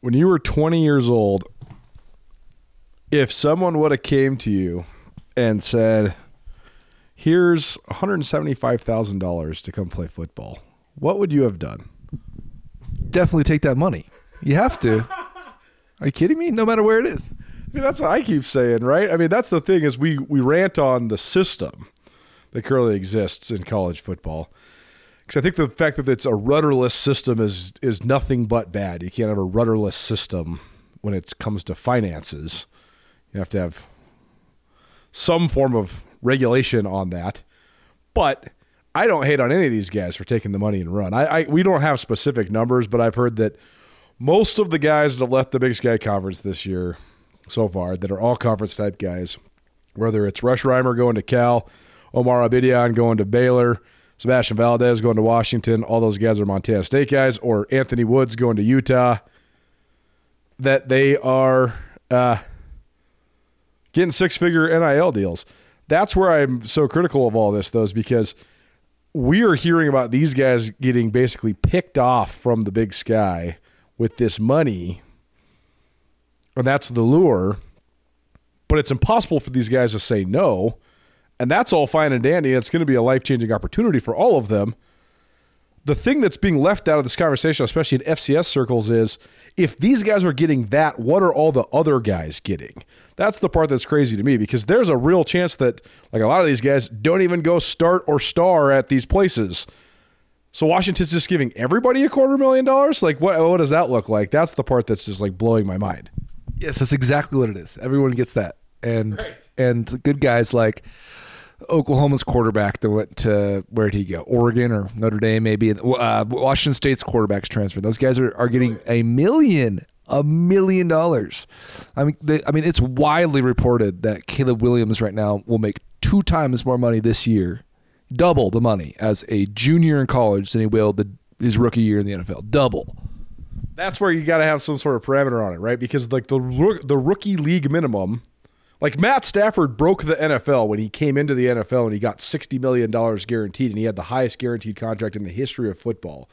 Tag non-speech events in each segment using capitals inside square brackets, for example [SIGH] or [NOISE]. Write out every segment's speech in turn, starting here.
When you were 20 years old, if someone would have came to you and said, "Here's $175,000 to come play football." What would you have done? Definitely take that money. You have to. Are you kidding me? No matter where it is. I mean, that's what I keep saying, right? I mean, that's the thing is we we rant on the system that currently exists in college football. Because I think the fact that it's a rudderless system is is nothing but bad. You can't have a rudderless system when it comes to finances. You have to have some form of regulation on that. But I don't hate on any of these guys for taking the money and run. I, I we don't have specific numbers, but I've heard that most of the guys that have left the Big Sky Conference this year so far that are all conference type guys, whether it's Rush Reimer going to Cal, Omar Abedian going to Baylor, Sebastian Valdez going to Washington, all those guys are Montana State guys, or Anthony Woods going to Utah, that they are uh, getting six figure NIL deals. That's where I'm so critical of all this, though, is because we are hearing about these guys getting basically picked off from the big sky with this money and that's the lure. But it's impossible for these guys to say no. And that's all fine and dandy. It's going to be a life changing opportunity for all of them. The thing that's being left out of this conversation, especially in FCS circles, is if these guys are getting that, what are all the other guys getting? That's the part that's crazy to me because there's a real chance that, like a lot of these guys, don't even go start or star at these places. So Washington's just giving everybody a quarter million dollars? Like, what, what does that look like? That's the part that's just like blowing my mind. Yes, that's exactly what it is. Everyone gets that, and and good guys like Oklahoma's quarterback that went to where did he go? Oregon or Notre Dame, maybe. Uh, Washington State's quarterbacks transfer. Those guys are, are getting a million, a million dollars. I mean, they, I mean, it's widely reported that Caleb Williams right now will make two times more money this year, double the money as a junior in college than he will the, his rookie year in the NFL. Double that's where you got to have some sort of parameter on it, right? Because like the the rookie league minimum, like Matt Stafford broke the NFL when he came into the NFL and he got sixty million dollars guaranteed, and he had the highest guaranteed contract in the history of football.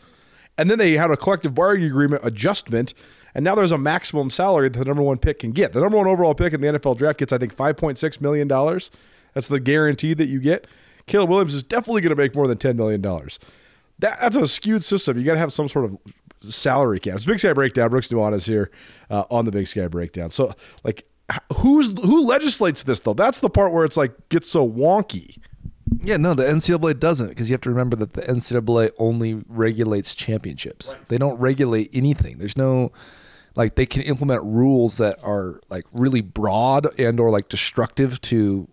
And then they had a collective bargaining agreement adjustment, and now there's a maximum salary that the number one pick can get. The number one overall pick in the NFL draft gets, I think, five point six million dollars. That's the guarantee that you get. Caleb Williams is definitely going to make more than ten million dollars. That, that's a skewed system. You got to have some sort of salary caps. Big Sky Breakdown. Brooks Nuanez is here uh, on the Big Sky Breakdown. So, like, who's who legislates this though? That's the part where it's like gets so wonky. Yeah, no, the NCAA doesn't because you have to remember that the NCAA only regulates championships. Right. They don't regulate anything. There's no like they can implement rules that are like really broad and or like destructive to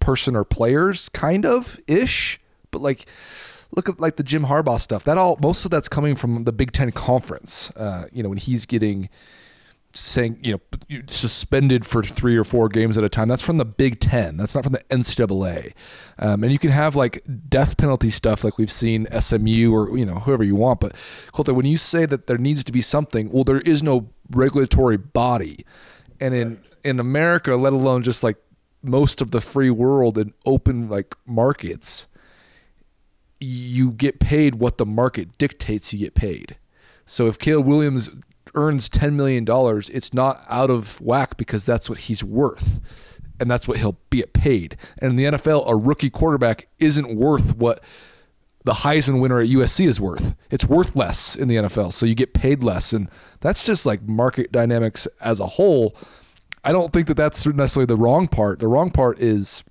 person or players, kind of ish, but like look at like the Jim Harbaugh stuff. That all most of that's coming from the Big Ten conference. Uh, you know, when he's getting saying you know suspended for three or four games at a time. That's from the Big Ten. That's not from the NCAA. Um, and you can have like death penalty stuff, like we've seen SMU or you know whoever you want. But Colter, when you say that there needs to be something, well, there is no regulatory body, and in in America, let alone just like most of the free world and open like markets you get paid what the market dictates you get paid. So if Caleb Williams earns $10 million, it's not out of whack because that's what he's worth. And that's what he'll be paid. And in the NFL, a rookie quarterback isn't worth what the Heisman winner at USC is worth. It's worth less in the NFL. So you get paid less. And that's just like market dynamics as a whole. I don't think that that's necessarily the wrong part. The wrong part is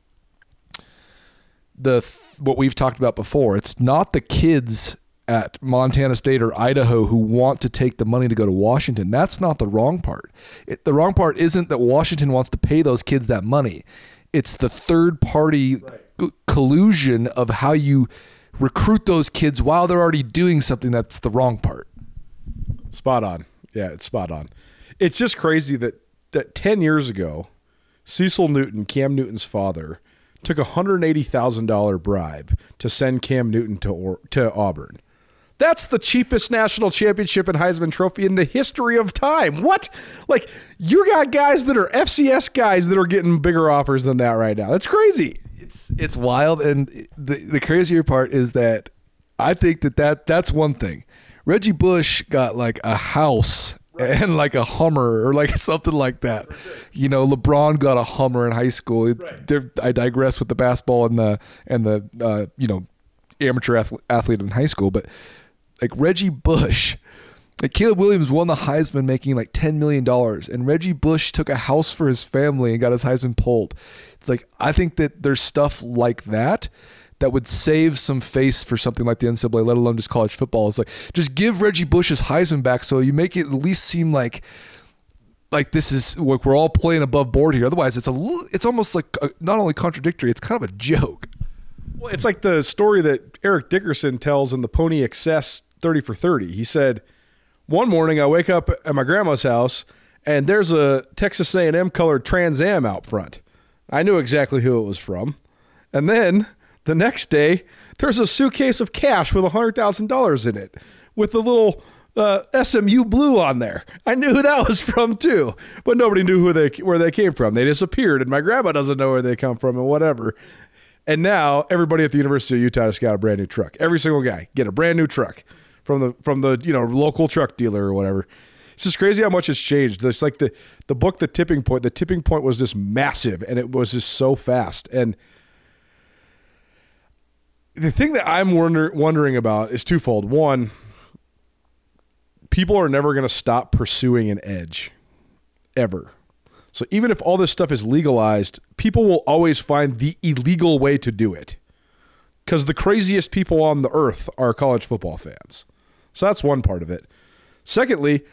the what we've talked about before. It's not the kids at Montana State or Idaho who want to take the money to go to Washington. That's not the wrong part. It, the wrong part isn't that Washington wants to pay those kids that money. It's the third party right. collusion of how you recruit those kids while they're already doing something that's the wrong part. Spot on. Yeah, it's spot on. It's just crazy that that 10 years ago, Cecil Newton, Cam Newton's father, took a $180,000 bribe to send Cam Newton to or, to Auburn. That's the cheapest national championship and Heisman Trophy in the history of time. What? Like you got guys that are FCS guys that are getting bigger offers than that right now. That's crazy. It's it's wild, and the the crazier part is that I think that, that that's one thing. Reggie Bush got like a house and like a Hummer or like [LAUGHS] something like that. You know, LeBron got a Hummer in high school. It, there- I digress with the basketball and the and the uh, you know amateur ath- athlete in high school, but like Reggie Bush. Like Caleb Williams won the Heisman making like $10 million, and Reggie Bush took a house for his family and got his Heisman pulled. It's like, I think that there's stuff like that that would save some face for something like the NCAA, let alone just college football. It's like, just give Reggie Bush his Heisman back so you make it at least seem like like this is like we're all playing above board here. Otherwise, it's a it's almost like a, not only contradictory, it's kind of a joke. Well, it's like the story that Eric Dickerson tells in the Pony Excess 30 for 30. He said, "One morning I wake up at my grandma's house and there's a Texas A&M colored Trans Am out front. I knew exactly who it was from. And then the next day there's a suitcase of cash with $100,000 in it with a little uh, SMU blue on there. I knew who that was from too, but nobody knew who they where they came from. They disappeared, and my grandma doesn't know where they come from and whatever. And now everybody at the University of Utah has got a brand new truck. Every single guy get a brand new truck from the from the you know local truck dealer or whatever. It's just crazy how much has changed. It's like the the book, The Tipping Point. The tipping point was just massive, and it was just so fast. And the thing that I'm wonder, wondering about is twofold. One, people are never going to stop pursuing an edge, ever. So even if all this stuff is legalized, people will always find the illegal way to do it. Because the craziest people on the earth are college football fans. So that's one part of it. Secondly,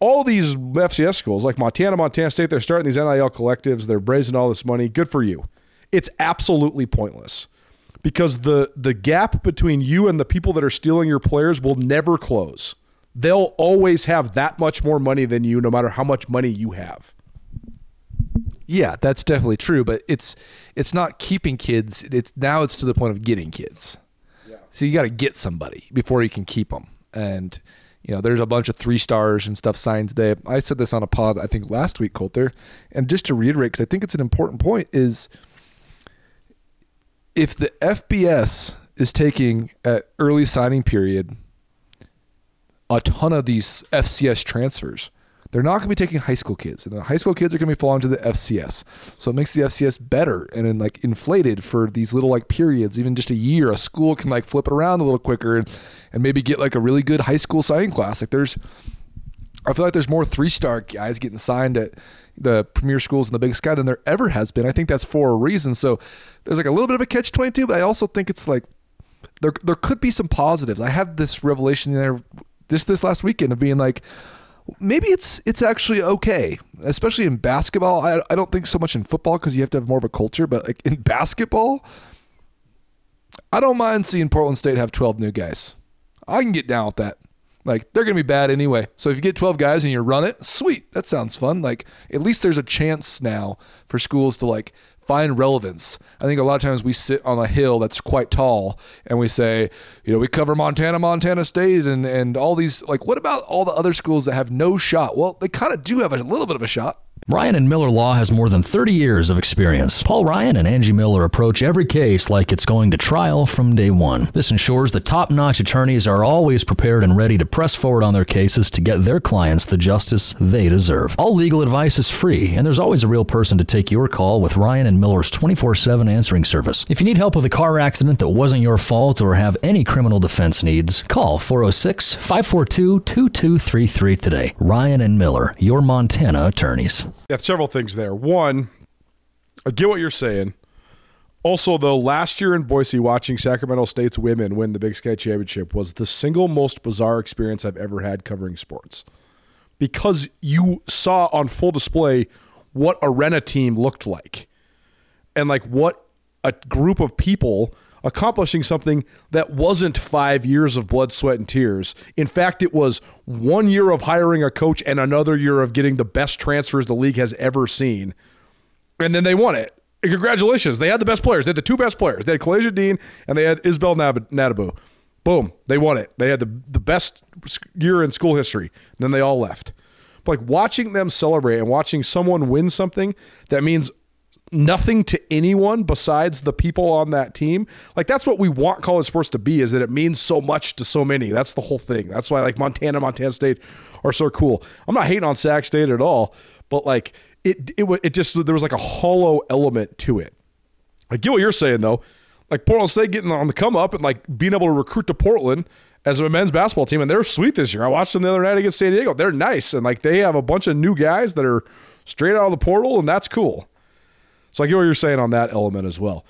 all these FCS schools like Montana, Montana State, they're starting these NIL collectives. They're raising all this money. Good for you. It's absolutely pointless because the the gap between you and the people that are stealing your players will never close. They'll always have that much more money than you, no matter how much money you have. Yeah, that's definitely true, but it's it's not keeping kids. It's now it's to the point of getting kids. So you got to get somebody before you can keep them. And you know, there's a bunch of three stars and stuff signed today. I said this on a pod I think last week, Colter. And just to reiterate, because I think it's an important point, is if the FBS is taking at early signing period a ton of these FCS transfers. They're not going to be taking high school kids, and the high school kids are going to be falling to the FCS. So it makes the FCS better and then like inflated for these little like periods, even just a year. A school can like flip it around a little quicker and, and maybe get like a really good high school signing class. Like there's, I feel like there's more three star guys getting signed at the premier schools in the Big Sky than there ever has been. I think that's for a reason. So there's like a little bit of a catch twenty two, but I also think it's like there there could be some positives. I had this revelation there just this last weekend of being like maybe it's it's actually okay especially in basketball. I, I don't think so much in football because you have to have more of a culture but like in basketball i don't mind seeing portland state have 12 new guys. I can get down with that. Like they're gonna be bad anyway. So if you get 12 guys and you run it sweet. That sounds fun. Like at least there's a chance now for schools to like find relevance. I think a lot of times we sit on a hill that's quite tall and we say, you know, we cover Montana, Montana State, and and all these. Like, what about all the other schools that have no shot? Well, they kind of do have a little bit of a shot. Ryan and Miller Law has more than 30 years of experience. Paul Ryan and Angie Miller approach every case like it's going to trial from day one. This ensures the top notch attorneys are always prepared and ready to press forward on their cases to get their clients the justice they deserve. All legal advice is free, and there's always a real person to take your call with Ryan and Miller's 24 7 answering service. If you need help with a car accident that wasn't your fault or have any criminal defense needs, call 406 542 2233 today. Ryan and Miller, your Montana attorneys. Yeah, several things there. One, I get what you're saying. Also, though, last year in Boise, watching Sacramento State's women win the Big Sky Championship was the single most bizarre experience I've ever had covering sports. Because you saw on full display what a Rena team looked like and like what a group of people accomplishing something that wasn't five years of blood, sweat, and tears. In fact, it was one year of hiring a coach and another year of getting the best transfers the league has ever seen. And then they won it. And congratulations. They had the best players. They had the two best players. They had Kahlaijah Dean and they had Isbell Nab- Nadabu. Boom. They won it. They had the, the best year in school history. And then they all left. But like watching them celebrate and watching someone win something that means nothing to anyone besides the people on that team. Like that's what we want college sports to be is that it means so much to so many. That's the whole thing. That's why like Montana, Montana State are so cool. I'm not hating on Sac State at all, but like it it it just there was like a hollow element to it. I get what you're saying though. Like Portland State getting on the come up and like being able to recruit to Portland as a men's basketball team, and they're sweet this year. I watched them the other night against San Diego. They're nice, and like they have a bunch of new guys that are straight out of the portal, and that's cool. So I get what you're saying on that element as well.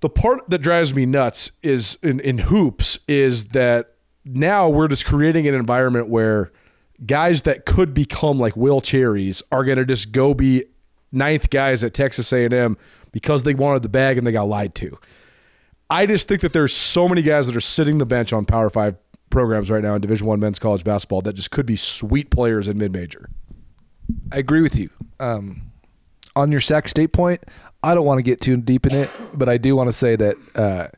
The part that drives me nuts is in, in hoops is that now we're just creating an environment where guys that could become like Will Cherrys are going to just go be ninth guys at Texas A&M because they wanted the bag and they got lied to. I just think that there's so many guys that are sitting the bench on Power Five programs right now in Division One men's college basketball that just could be sweet players in mid major. I agree with you. Um, on your Sac State point, I don't want to get too deep in it, but I do want to say that uh,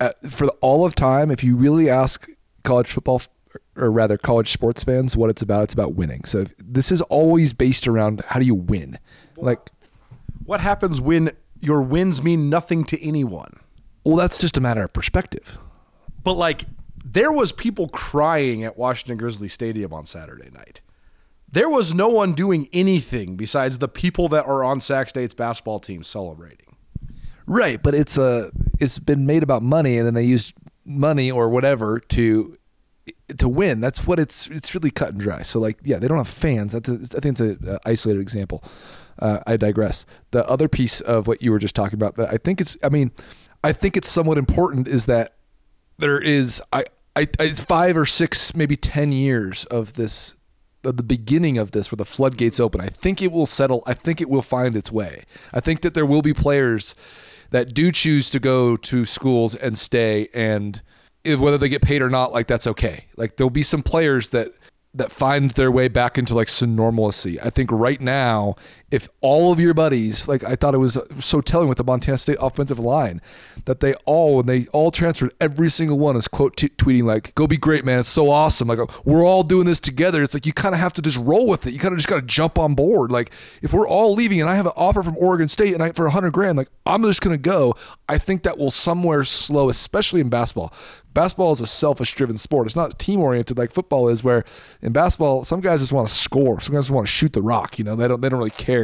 uh, for all of time, if you really ask college football, or rather college sports fans, what it's about, it's about winning. So if, this is always based around how do you win? Like, what happens when your wins mean nothing to anyone? Well, that's just a matter of perspective. But like, there was people crying at Washington Grizzly Stadium on Saturday night there was no one doing anything besides the people that are on Sac State's basketball team celebrating. Right, but it's a it's been made about money, and then they use money or whatever to to win. That's what it's it's really cut and dry. So like, yeah, they don't have fans. I think it's an isolated example. Uh, I digress. The other piece of what you were just talking about that I think it's I mean, I think it's somewhat important is that there is I, I it's five or six maybe ten years of this the beginning of this where the floodgates open. I think it will settle. I think it will find its way. I think that there will be players that do choose to go to schools and stay and if, whether they get paid or not like that's okay. Like there'll be some players that that find their way back into like some normalcy. I think right now, if all of your buddies, like I thought it was so telling with the Montana State offensive line, that they all, when they all transferred, every single one is quote t- tweeting like, "Go be great, man! It's so awesome! Like we're all doing this together." It's like you kind of have to just roll with it. You kind of just got to jump on board. Like if we're all leaving and I have an offer from Oregon State and I for a hundred grand, like I'm just gonna go. I think that will somewhere slow, especially in basketball. Basketball is a selfish driven sport. It's not team oriented like football is, where in basketball, some guys just want to score. Some guys just want to shoot the rock. You know, they don't they don't really care.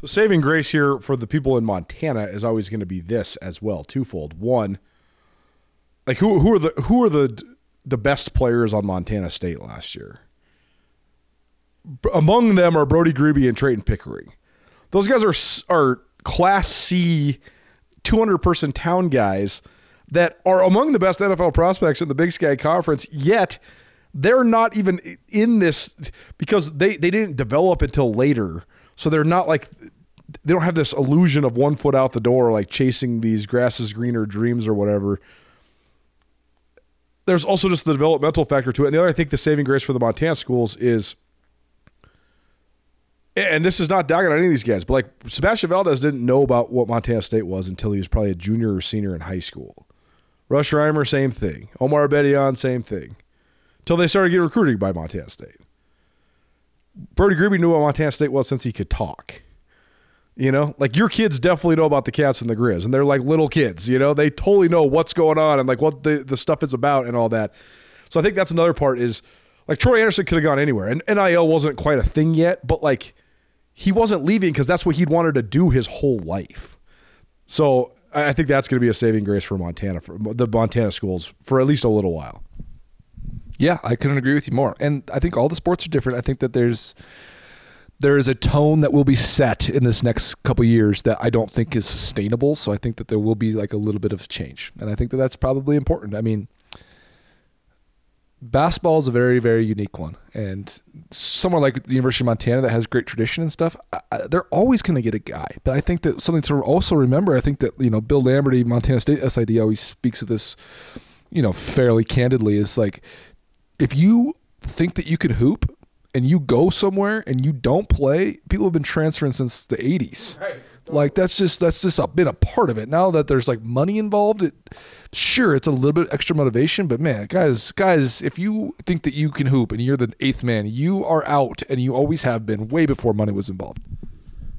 The saving grace here for the people in Montana is always going to be this as well, twofold. One, like who who are the who are the the best players on Montana State last year? Among them are Brody Grebe and Trayton Pickering. Those guys are are class C 200 person town guys that are among the best NFL prospects in the Big Sky Conference, yet they're not even in this because they, they didn't develop until later so they're not like they don't have this illusion of one foot out the door, like chasing these grasses greener dreams or whatever. There's also just the developmental factor to it. And the other, I think, the saving grace for the Montana schools is, and this is not dogging on any of these guys, but like Sebastian Valdez didn't know about what Montana State was until he was probably a junior or senior in high school. Rush Reimer, same thing. Omar Bedian, same thing. Until they started getting recruited by Montana State. Brody Grebe knew what Montana State was since he could talk. You know, like your kids definitely know about the cats and the grizz, and they're like little kids. You know, they totally know what's going on and like what the, the stuff is about and all that. So I think that's another part is like Troy Anderson could have gone anywhere, and NIL wasn't quite a thing yet, but like he wasn't leaving because that's what he'd wanted to do his whole life. So I think that's going to be a saving grace for Montana, for the Montana schools, for at least a little while. Yeah, I couldn't agree with you more. And I think all the sports are different. I think that there's there is a tone that will be set in this next couple years that I don't think is sustainable. So I think that there will be like a little bit of change, and I think that that's probably important. I mean, basketball is a very very unique one, and somewhere like the University of Montana that has great tradition and stuff, I, I, they're always going to get a guy. But I think that something to also remember. I think that you know Bill Lamberty, Montana State SID, always speaks of this, you know, fairly candidly. Is like if you think that you could hoop and you go somewhere and you don't play, people have been transferring since the 80s. Right. Like that's just that's just a, been a part of it. Now that there's like money involved, it sure it's a little bit extra motivation, but man, guys, guys, if you think that you can hoop and you're the eighth man, you are out, and you always have been way before money was involved.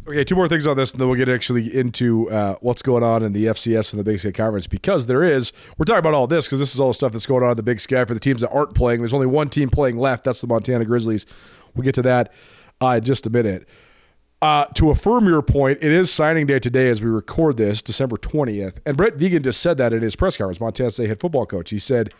Okay, two more things on this, and then we'll get actually into uh, what's going on in the FCS and the Big Sky Conference because there is. We're talking about all this because this is all the stuff that's going on in the Big Sky for the teams that aren't playing. There's only one team playing left. That's the Montana Grizzlies. We'll get to that uh, in just a minute. Uh, to affirm your point, it is signing day today as we record this, December 20th. And Brent Vigen just said that in his press conference, Montana State head football coach. He said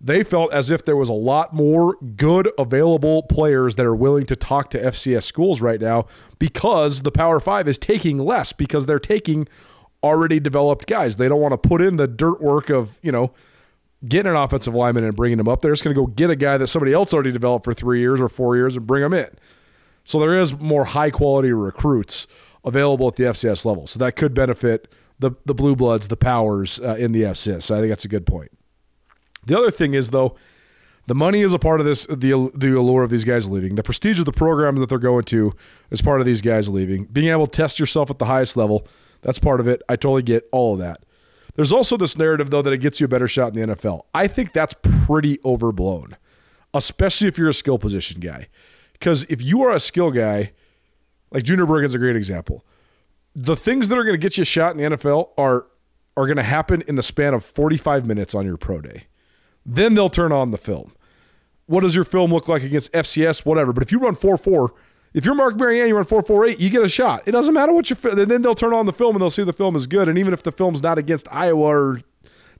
they felt as if there was a lot more good available players that are willing to talk to FCS schools right now because the Power Five is taking less because they're taking already developed guys. They don't want to put in the dirt work of, you know, getting an offensive lineman and bringing him up. They're just going to go get a guy that somebody else already developed for three years or four years and bring him in. So there is more high quality recruits available at the FCS level. So that could benefit the, the Blue Bloods, the Powers uh, in the FCS. So I think that's a good point. The other thing is though, the money is a part of this. The the allure of these guys leaving, the prestige of the program that they're going to is part of these guys leaving. Being able to test yourself at the highest level, that's part of it. I totally get all of that. There's also this narrative though that it gets you a better shot in the NFL. I think that's pretty overblown, especially if you're a skill position guy. Because if you are a skill guy, like Junior Bergen's a great example. The things that are going to get you a shot in the NFL are are going to happen in the span of 45 minutes on your pro day. Then they'll turn on the film. What does your film look like against FCS? Whatever. But if you run 4 4, if you're Marc Mariani, you run 4 4 8, you get a shot. It doesn't matter what you and then they'll turn on the film and they'll see the film is good. And even if the film's not against Iowa or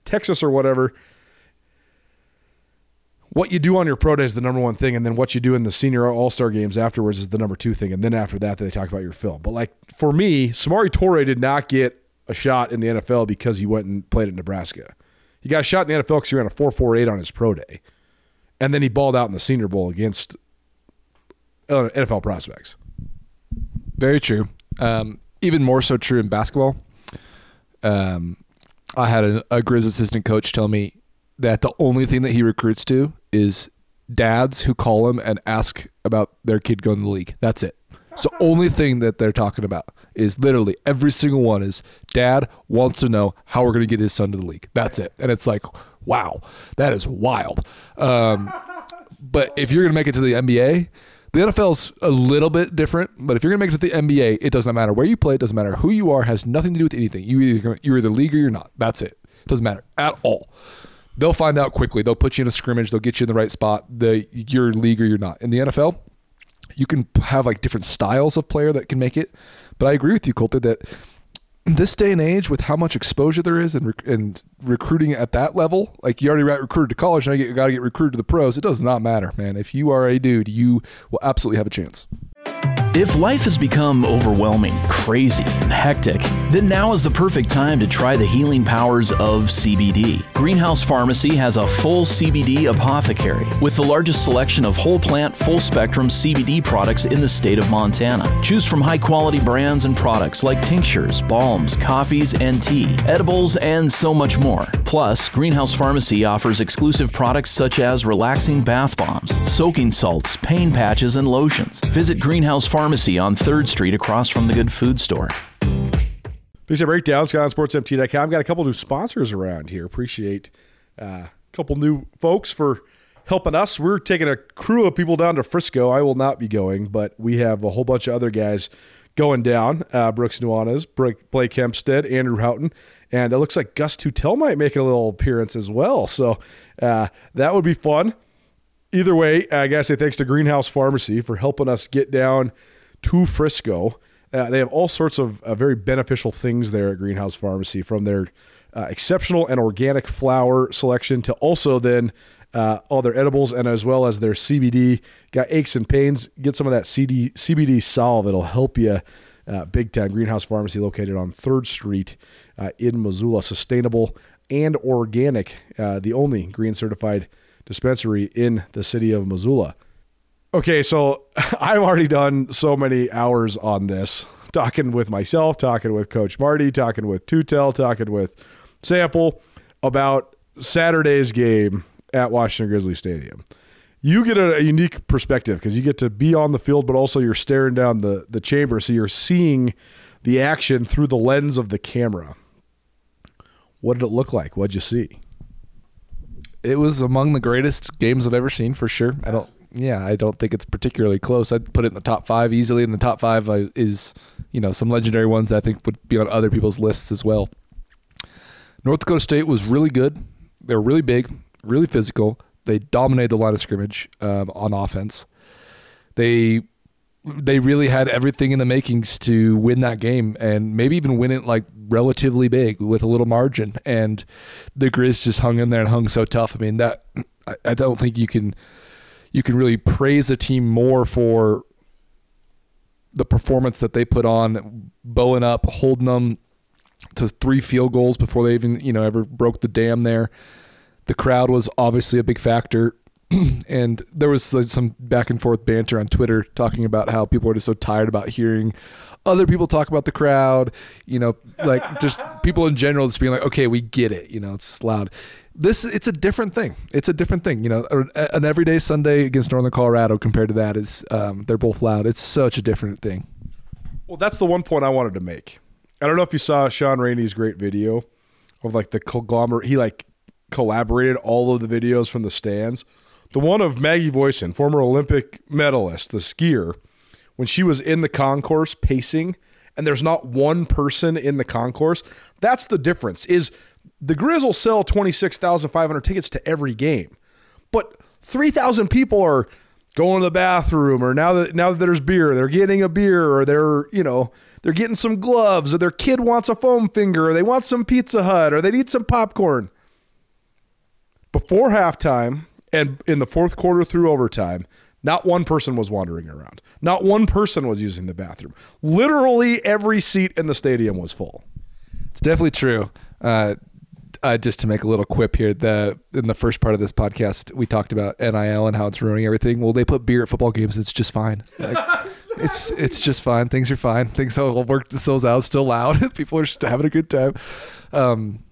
Texas or whatever, what you do on your pro day is the number one thing, and then what you do in the senior all star games afterwards is the number two thing, and then after that they talk about your film. But like for me, Samori Toure did not get a shot in the NFL because he went and played at Nebraska. He got shot in the NFL because he ran a 4.48 on his pro day. And then he balled out in the Senior Bowl against uh, NFL prospects. Very true. Um, even more so true in basketball. Um, I had a, a Grizz assistant coach tell me that the only thing that he recruits to is dads who call him and ask about their kid going to the league. That's it. It's the only thing that they're talking about is literally every single one is dad wants to know how we're going to get his son to the league. That's it. And it's like, wow, that is wild. Um, but if you're going to make it to the NBA, the NFL's a little bit different, but if you're going to make it to the NBA, it doesn't matter where you play, it doesn't matter who you are, has nothing to do with anything. You either, you're either league or you're not. That's it. It doesn't matter at all. They'll find out quickly. They'll put you in a scrimmage. They'll get you in the right spot. The you're league or you're not. In the NFL, you can have like different styles of player that can make it. But I agree with you, Colter, that this day and age, with how much exposure there is and, rec- and recruiting at that level, like you already got recruited to college, now you got to get recruited to the pros. It does not matter, man. If you are a dude, you will absolutely have a chance. If life has become overwhelming, crazy, and hectic, then now is the perfect time to try the healing powers of CBD. Greenhouse Pharmacy has a full CBD apothecary with the largest selection of whole plant, full spectrum CBD products in the state of Montana. Choose from high quality brands and products like tinctures, balms, coffees, and tea, edibles, and so much more. Plus, Greenhouse Pharmacy offers exclusive products such as relaxing bath bombs, soaking salts, pain patches, and lotions. Visit Greenhouse Pharmacy Pharmacy on 3rd Street across from the Good Food Store. Please breakdown, SkylineSportsMT.com. Got a couple new sponsors around here. Appreciate uh, a couple new folks for helping us. We're taking a crew of people down to Frisco. I will not be going, but we have a whole bunch of other guys going down. Uh, Brooks Nuanez, Blake Hempstead, Andrew Houghton, and it looks like Gus Tutel might make a little appearance as well. So uh, that would be fun. Either way, I gotta say thanks to Greenhouse Pharmacy for helping us get down to Frisco. Uh, they have all sorts of uh, very beneficial things there at Greenhouse Pharmacy, from their uh, exceptional and organic flower selection to also then uh, all their edibles and as well as their CBD. Got aches and pains, get some of that CD, CBD solve that'll help you uh, big time. Greenhouse Pharmacy located on 3rd Street uh, in Missoula. Sustainable and organic, the only green certified dispensary in the city of Missoula. Okay, so [LAUGHS] I've already done so many hours on this, talking with myself, talking with Coach Marty, talking with Tutel, talking with Sample about Saturday's game at Washington Grizzly Stadium. You get a, a unique perspective because you get to be on the field, but also you're staring down the, the chamber. So you're seeing the action through the lens of the camera. What did it look like? What'd you see? It was among the greatest games I've ever seen for sure. I don't yeah, I don't think it's particularly close. I'd put it in the top five easily. In the top five uh, is, you know, some legendary ones that I think would be on other people's lists as well. North Dakota State was really good. They were really big, really physical. They dominated the line of scrimmage um, on offense. They they really had everything in the makings to win that game and maybe even win it like relatively big with a little margin. And the Grizz just hung in there and hung so tough. I mean that [CLEARS THROAT] I, I don't think you can you can really praise a team more for the performance that they put on, bowing up, holding them to three field goals before they even you know ever broke the dam there. The crowd was obviously a big factor. [CLEARS THROAT] and there was like some back and forth banter on Twitter talking about how people are just so tired about hearing other people talk about the crowd, you know, like just people in general just being like, okay, we get it, you know, it's loud this it's a different thing. It's a different thing. You know, an everyday Sunday against Northern Colorado compared to that is um, they're both loud. It's such a different thing. Well, that's the one point I wanted to make. I don't know if you saw Sean Rainey's great video of like the conglomerate. He like collaborated all of the videos from the stands. The one of Maggie Voisin, former Olympic medalist, the skier, when she was in the concourse pacing, and there's not one person in the concourse. That's the difference. Is the Grizzle sell 26,500 tickets to every game, but 3,000 people are going to the bathroom or now that now that there's beer, they're getting a beer or they're, you know, they're getting some gloves or their kid wants a foam finger or they want some Pizza Hut or they need some popcorn. Before halftime and in the fourth quarter through overtime, not one person was wandering around. Not one person was using the bathroom. Literally every seat in the stadium was full. It's definitely true. Uh, uh, just to make a little quip here, the in the first part of this podcast, we talked about NIL and how it's ruining everything. Well, they put beer at football games; it's just fine. [LAUGHS] Like, it's it's just fine. Things are fine. Things will work themselves out. Still loud. [LAUGHS] People are just having a good time. Um,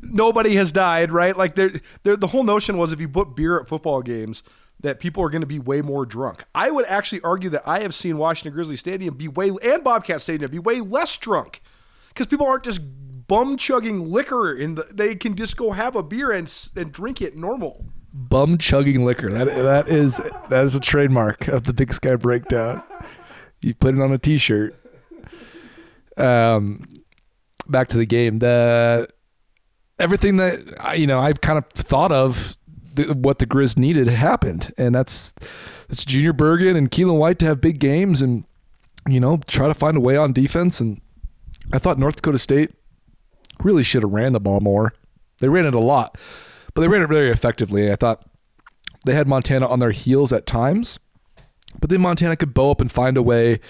Nobody has died, right? Like there, the whole notion was if you put beer at football games, that people are going to be way more drunk. I would actually argue that I have seen Washington Grizzly Stadium be way and Bobcat Stadium be way less drunk because people aren't just bum chugging liquor in the, they can just go have a beer and and drink it normal. Bum chugging liquor. That that is that is a trademark of the Big Sky Breakdown. You put it on a T-shirt. Um, back to the game. The everything that I, you know I kind of thought of what the Grizz needed happened, and that's that's Junior Bergen and Keelan White to have big games and you know try to find a way on defense. And I thought North Dakota State really should have ran the ball more. They ran it a lot, but they ran it very effectively. I thought they had Montana on their heels at times, but then Montana could bow up and find a way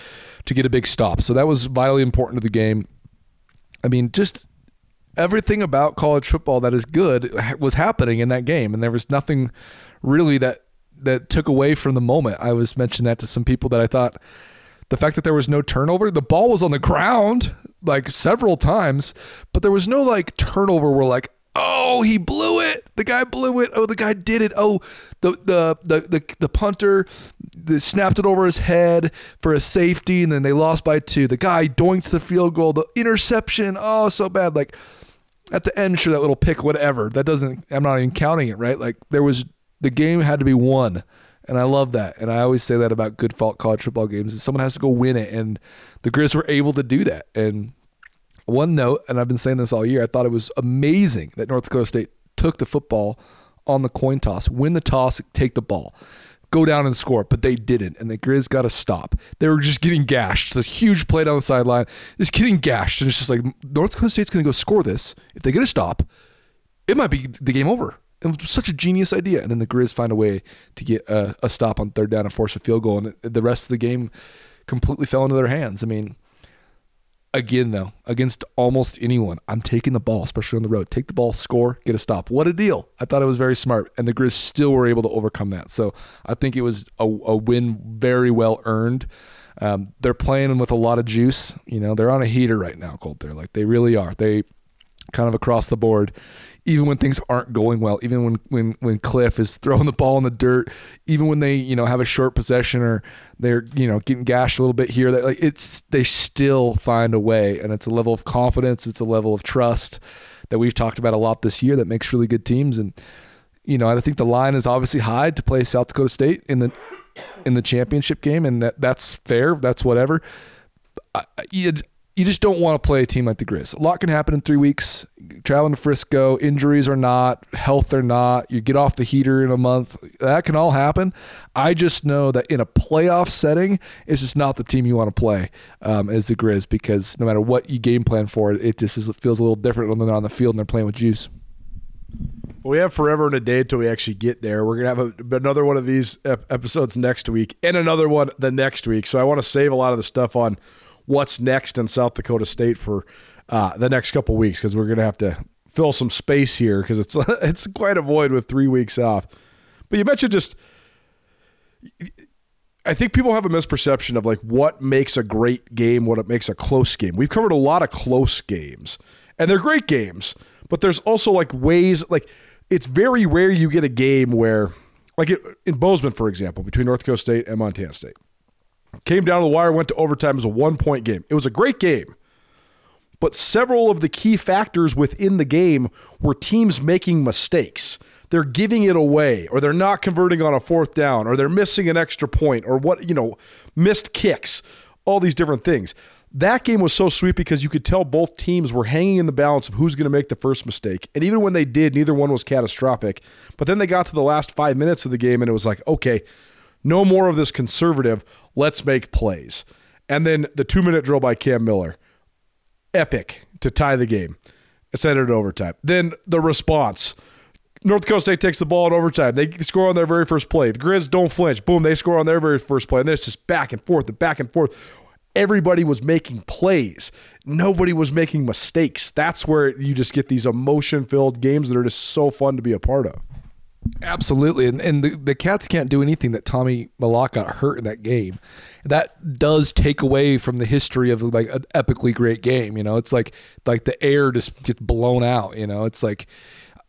to get a big stop. So that was vitally important to the game. I mean, just everything about college football that is good was happening in that game, and there was nothing really that that took away from the moment. I was mentioning that to some people that I thought the fact that there was no turnover, the ball was on the ground like several times, but there was no like turnover where like, oh, he blew it. The guy blew it. Oh, the guy did it. Oh, the the the the, the punter the, snapped it over his head for a safety, and then they lost by two. The guy doinked the field goal. The interception. Oh, so bad. Like at the end, sure, that little pick, whatever. That doesn't. I'm not even counting it. Right? Like there was the game had to be won. And I love that. And I always say that about good fault college football games. is Someone has to go win it. And the Grizz were able to do that. And one note, and I've been saying this all year, I thought it was amazing that North Dakota State took the football on the coin toss, win the toss, take the ball. go down and score, but they didn't, and the Grizz got to stop. They were just getting gashed. The huge play down the sideline is getting gashed, and it's just like North Dakota State's going to go score this. If they get a stop, it might be the game over. It was such a genius idea, and then the Grizz find a way to get a, a stop on third down and force a field goal, and the rest of the game completely fell into their hands. I mean, again though, against almost anyone, I'm taking the ball, especially on the road. Take the ball, score, get a stop. What a deal! I thought it was very smart, and the Grizz still were able to overcome that. So I think it was a, a win, very well earned. Um, they're playing with a lot of juice. You know, they're on a heater right now, Colt. They're like they really are. They kind of across the board even when things aren't going well, even when when when Cliff is throwing the ball in the dirt, even when they you know have a short possession or they're you know getting gashed a little bit here, like it's they still find a way, and it's a level of confidence, it's a level of trust that we've talked about a lot this year that makes really good teams, and you know I think the line is obviously high to play South Dakota State in the in the championship game, and that that's fair, that's whatever. I, you, just don't want to play a team like the Grizz. A lot can happen in three weeks. Traveling to Frisco, injuries or not, health or not, you get off the heater in a month. That can all happen. I just know that in a playoff setting, it's just not the team you want to play um, as the Grizz because no matter what you game plan for, it, it just is, it feels a little different when they're on the field and they're playing with juice. Well, we have forever and a day until we actually get there. We're gonna have a, another one of these episodes next week, and another one the next week. So I want to save a lot of the stuff on what's next in South Dakota State for uh, the next couple weeks because we're going to have to fill some space here because it's [LAUGHS] it's quite a void with three weeks off. But you mentioned just. I think people have a misperception of like what makes a great game, what it makes a close game. We've covered a lot of close games, and they're great games, but there's also like ways like it's very rare you get a game where like it, in Bozeman, for example, between North Dakota State and Montana State. Came down to the wire, went to overtime as a one point game. It was a great game. But several of the key factors within the game were teams making mistakes. They're giving it away, or they're not converting on a fourth down, or they're missing an extra point, or what, you know, missed kicks, all these different things. That game was so sweet because you could tell both teams were hanging in the balance of who's going to make the first mistake. And even when they did, neither one was catastrophic. But then they got to the last five minutes of the game and it was like, okay, no more of this conservative, let's make plays. And then the two minute drill by Cam Miller, epic to tie the game. It's ended at overtime. Then the response. North Dakota State takes the ball in overtime. They score on their very first play. The Grizz don't flinch. Boom, they score on their very first play. And then it's just back and forth and back and forth. Everybody was making plays. Nobody was making mistakes. That's where you just get these emotion filled games that are just so fun to be a part of. Absolutely. And, and the, the Cats can't do anything that Tommy Mellott got hurt in that game. That does take away from the history of like an epically great game. You know, it's like like the air just gets blown out. You know, it's like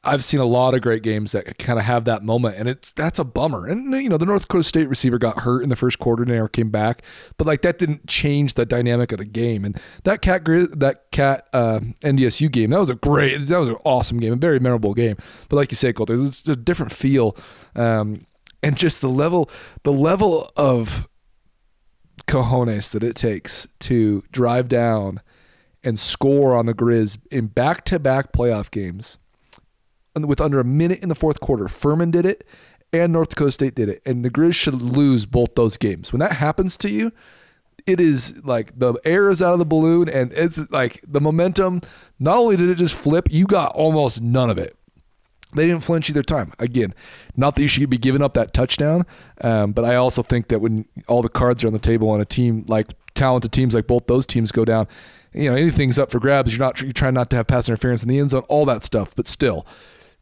I've seen a lot of great games that kind of have that moment, and it's that's a bummer. And you know, the North Dakota State receiver got hurt in the first quarter and never came back, but like that didn't change the dynamic of the game. And that cat that cat uh, NDSU game that was a great, that was an awesome game, a very memorable game. But like you say, Colter, it's a different feel, um, and just the level, the level of cojones that it takes to drive down and score on the Grizz in back-to-back playoff games with under a minute in the fourth quarter. Furman did it, and North Dakota State did it, and the Grizz should lose both those games. When that happens to you, it is like the air is out of the balloon, and it's like the momentum. Not only did it just flip, you got almost none of it. They didn't flinch either time. Again, not that you should be giving up that touchdown, um, but I also think that when all the cards are on the table on a team like talented teams like both those teams go down, you know anything's up for grabs. You're not you're trying not to have pass interference in the end zone, all that stuff. But still,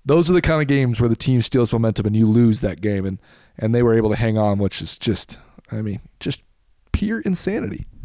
those are the kind of games where the team steals momentum and you lose that game and and they were able to hang on which is just i mean just pure insanity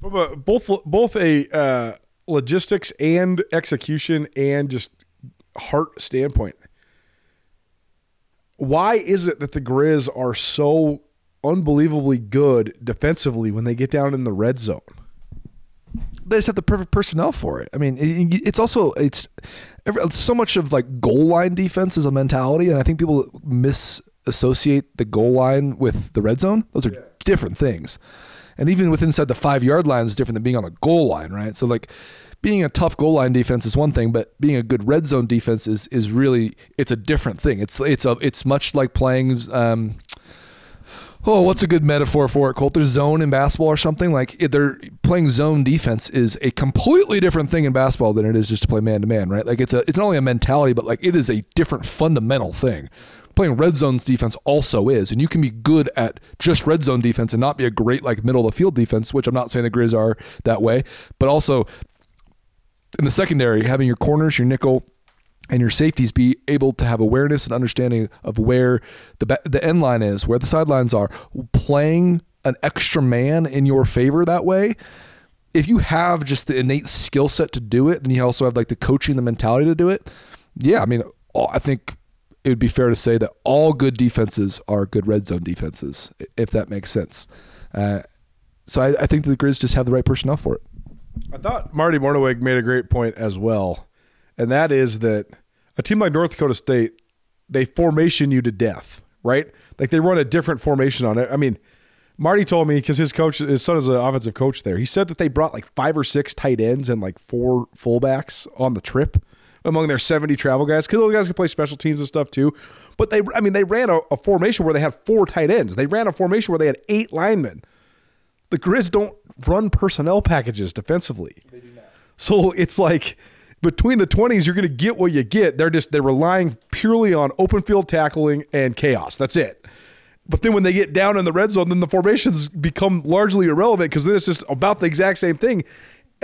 From a, both both a uh, logistics and execution and just heart standpoint, why is it that the Grizz are so unbelievably good defensively when they get down in the red zone? they just have the perfect personnel for it. I mean, it's also it's so much of like goal line defense is a mentality, and I think people misassociate the goal line with the red zone. Those are yeah. different things, and even with inside the five yard line is different than being on a goal line, right? So like being a tough goal line defense is one thing, but being a good red zone defense is is really it's a different thing. It's it's a it's much like playing. Um, oh, what's a good metaphor for it, Colt? There's zone in basketball or something like they're playing zone defense is a completely different thing in basketball than it is just to play man to man, right? Like it's a it's not only a mentality, but like it is a different fundamental thing. Playing red zones defense also is, and you can be good at just red zone defense and not be a great like middle of the field defense, which I'm not saying the Grizz are that way, but also in the secondary, having your corners, your nickel, and your safeties be able to have awareness and understanding of where the the end line is, where the sidelines are, playing an extra man in your favor that way. If you have just the innate skill set to do it, then you also have like the coaching, the mentality to do it. Yeah, I mean, I think it would be fair to say that all good defenses are good red zone defenses, if that makes sense. Uh, so I, I think the Grizz just have the right personnel for it. I thought Marty Mornhinweg made a great point as well, and that is that a team like North Dakota State, they formation you to death, right? Like they run a different formation on it. I mean, Marty told me because his coach, his son is an offensive coach there. He said that they brought like five or six tight ends and like four fullbacks on the trip among their 70 travel guys because those guys can play special teams and stuff too. But they, I mean, they ran a, a formation where they had four tight ends. They ran a formation where they had eight linemen. The Grizz don't run personnel packages defensively. They do not. So it's like between the 20s, you're going to get what you get. They're just they're relying purely on open field tackling and chaos. That's it. But then when they get down in the red zone, then the formations become largely irrelevant because then it's just about the exact same thing.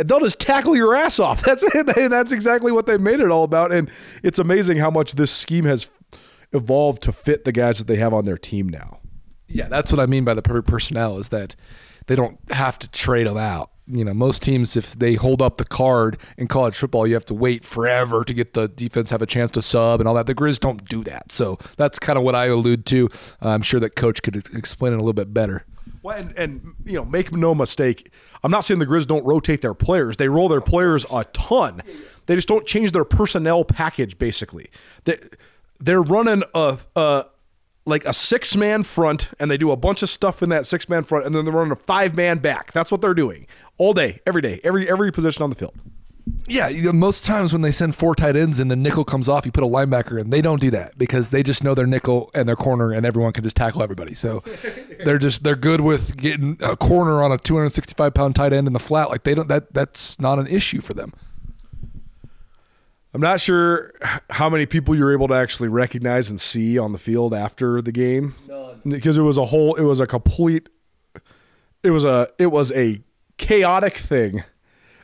They'll just tackle your ass off. [LAUGHS] That's it. That's exactly what they made it all about. And it's amazing how much this scheme has evolved to fit the guys that they have on their team now. Yeah, that's what I mean by the personnel is that they don't have to trade them out you know most teams if they hold up the card in college football you have to wait forever to get the defense have a chance to sub and all that the grizz don't do that so that's kind of what i allude to i'm sure that coach could explain it a little bit better well, and, and you know make no mistake i'm not saying the grizz don't rotate their players they roll their players a ton they just don't change their personnel package basically they, they're running a, a like a six man front and they do a bunch of stuff in that six man front and then they're running a five man back. That's what they're doing all day, every day, every every position on the field. Yeah, you know, most times when they send four tight ends and the nickel comes off, you put a linebacker in. They don't do that because they just know their nickel and their corner, and everyone can just tackle everybody. So [LAUGHS] they're just they're good with getting a corner on a 265 pound tight end in the flat. Like they don't that that's not an issue for them. I'm not sure how many people you're able to actually recognize and see on the field after the game, None. because it was a whole, it was a complete, it was a, it was a chaotic thing.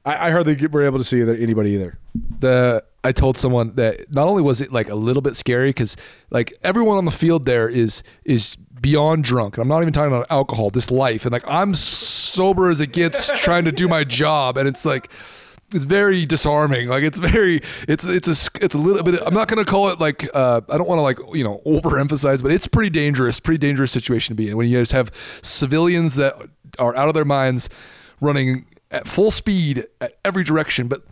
I, I hardly were able to see anybody either. The I told someone that not only was it like a little bit scary because like everyone on the field there is is beyond drunk. I'm not even talking about alcohol, this life, and like I'm sober as it gets, [LAUGHS] trying to do my job, and it's like it's very disarming. Like it's very it's it's a it's a little bit. I'm not gonna call it like uh, I don't want to like you know overemphasize, but it's pretty dangerous, pretty dangerous situation to be in when you just have civilians that are out of their minds running at full speed at every direction. But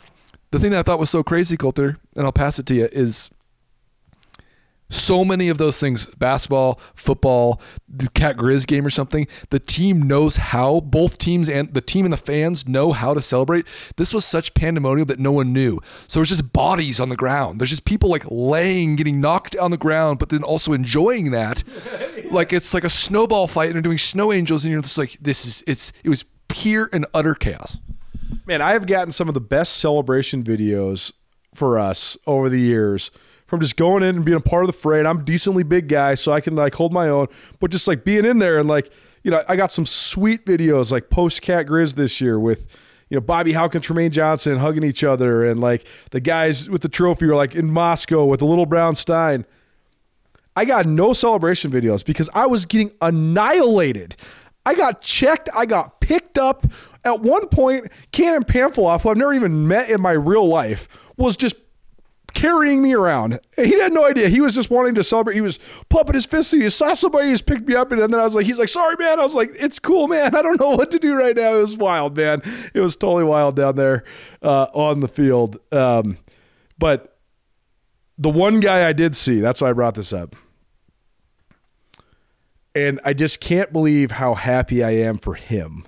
the thing that I thought was so crazy, Colter, and I'll pass it to you, is so many of those things basketball football the cat grizz game or something the team knows how both teams and the team and the fans know how to celebrate. This was such pandemonium that no one knew. So it's just bodies on the ground. There's just people like laying getting knocked on the ground but then also enjoying that. [LAUGHS] Like it's like a snowball fight and they're doing snow angels and you're just like this is it's it was pure and utter chaos. Man, I have gotten some of the best celebration videos for us over the years from just going in and being a part of the fray. And I'm a decently big guy, so I can like hold my own. But just like being in there and like, you know, I got some sweet videos like post Cat Grizz this year with, you know, Bobby Hauck and Trumaine Johnson hugging each other and like the guys with the trophy are like in Moscow with the little brown Stein. I got no celebration videos because I was getting annihilated I got checked. I got picked up. At one point, Cannon Pamphilov, who I've never even met in my real life, was just carrying me around. He had no idea. He was just wanting to celebrate. He was pumping his fist. He saw somebody just picked me up, and then I was like, he's like, sorry, man. I was like, it's cool, man. [LAUGHS] I don't know what to do right now. It was wild, man. It was totally wild down there uh, on the field. Um, but the one guy I did see, that's why I brought this up. And I just can't believe how happy I am for him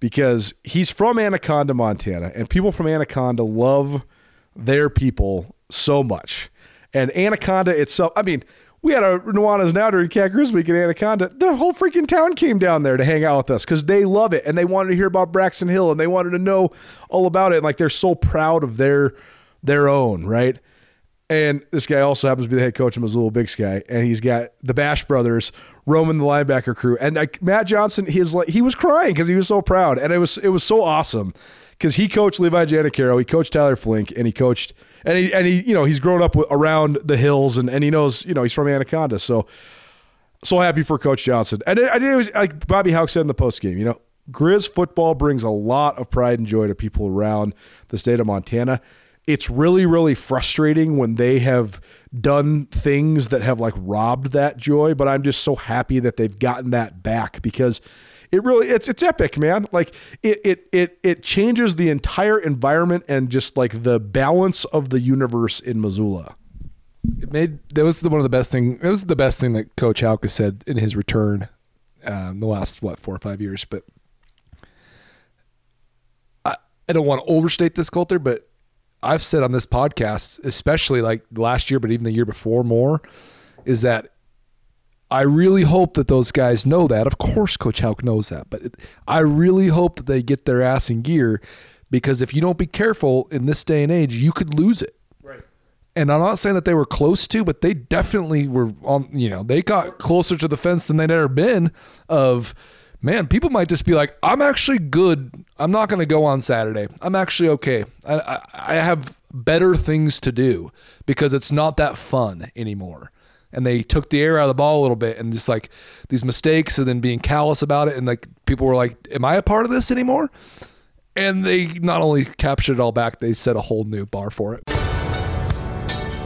because he's from Anaconda, Montana, and people from Anaconda love their people so much. And Anaconda itself, I mean, we had a Nuanez Now during Cat Grizz Week in Anaconda. The whole freaking town came down there to hang out with us because they love it and they wanted to hear about Braxton Hill and they wanted to know all about it. And like they're so proud of their their own, right? And this guy also happens to be the head coach of Missoula Big Sky, and he's got the Bash brothers roaming the linebacker crew. And Matt Johnson, his like he was crying because he was so proud, and it was it was so awesome because he coached Levi Janacaro, he coached Tyler Flink, and he coached and he and he you know he's grown up around the hills, and and he knows you know he's from Anaconda, so so happy for Coach Johnson. And I did was like Bobby Hauck said in the post game, you know, Grizz football brings a lot of pride and joy to people around the state of Montana it's really really frustrating when they have done things that have like robbed that joy but i'm just so happy that they've gotten that back because it really it's it's epic man. Like it it it it changes the entire environment and just like the balance of the universe in missoula. It made that was the, one of the best thing it was the best thing that coach Hauck said in his return um, the last what four or five years but I, I don't want to overstate this Colter but I've said on this podcast, especially like last year, but even the year before more, is that I really hope that those guys know that. Of course, Coach Hauck knows that, but I really hope that they get their ass in gear because if you don't be careful in this day and age, you could lose it. Right. And I'm not saying that they were close to, but they definitely were on, you know, they got closer to the fence than they'd ever been of man, people might just be like, I'm actually good. I'm not going to go on Saturday. I'm actually okay. I, I, I, have better things to do because it's not that fun anymore. And they took the air out of the ball a little bit and just like these mistakes and then being callous about it. And like people were like, Am I a part of this anymore? And they not only captured it all back, they set a whole new bar for it.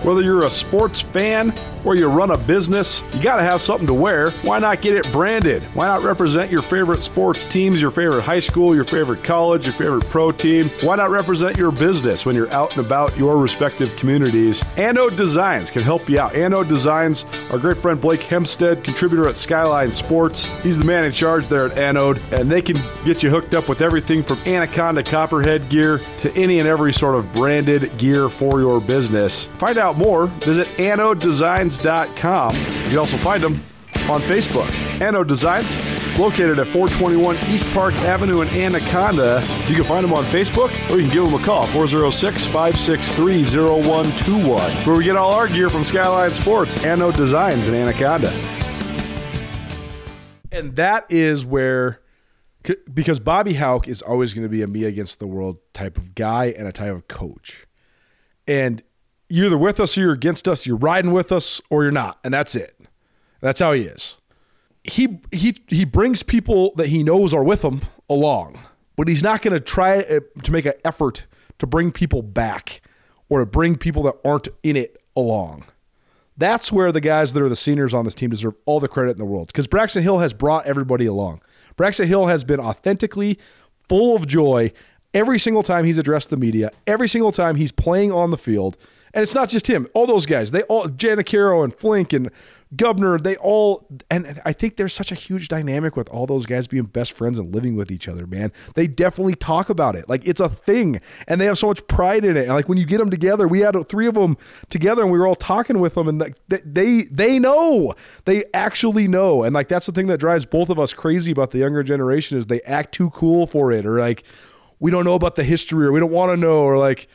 Whether you're a sports fan or you run a business, you got to have something to wear. Why not get it branded? Why not represent your favorite sports teams, your favorite high school, your favorite college, your favorite pro team? Why not represent your business when you're out and about your respective communities? Anode Designs can help you out. Anode Designs, our great friend Blake Hempstead, contributor at Skyline Sports, he's the man in charge there at Anode, and they can get you hooked up with everything from Anaconda Copperhead gear to any and every sort of branded gear for your business. Find out more, visit anodedesigns.com. You can also find them on Facebook. Anode Designs is located at 421 East Park Avenue in Anaconda. You can find them on Facebook or you can give them a call 406 563 0121. Where we get all our gear from Skyline Sports, Anode Designs in Anaconda. And that is where because Bobby Hauck is always going to be a me against the world type of guy and a type of coach. And you're either with us or you're against us. You're riding with us or you're not, and that's it. That's how he is. He he he brings people that he knows are with him along, but he's not going to try uh, to make an effort to bring people back or to bring people that aren't in it along. That's where the guys that are the seniors on this team deserve all the credit in the world because Braxton Hill has brought everybody along. Braxton Hill has been authentically full of joy every single time he's addressed the media, every single time he's playing on the field and it's not just him. All those guys, they all Janacaro and Flink and Gubner, they all and I think there's such a huge dynamic with all those guys being best friends and living with each other, man. They definitely talk about it. Like it's a thing and they have so much pride in it. And like when you get them together, we had three of them together and we were all talking with them and like they they know. They actually know. And like that's the thing that drives both of us crazy about the younger generation is they act too cool for it or like we don't know about the history or we don't want to know or like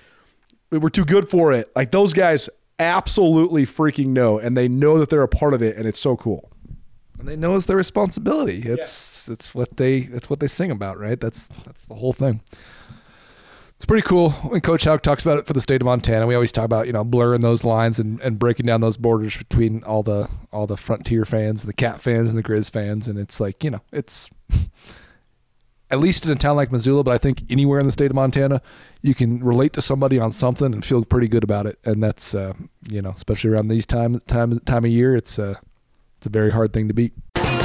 we're too good for it. Like those guys absolutely freaking know, and they know that they're a part of it, and it's so cool. And they know it's their responsibility. It's yeah. it's what they it's what they sing about, right? That's that's the whole thing. It's pretty cool when Coach Hauck talks about it for the state of Montana. We always talk about you know blurring those lines and, and breaking down those borders between all the all the Frontier fans, the Cat fans, and the Grizz fans, and it's like you know it's at least in a town like Missoula, but I think anywhere in the state of Montana, you can relate to somebody on something and feel pretty good about it. And that's uh, you know, especially around these time time time of year, it's uh, it's a very hard thing to beat.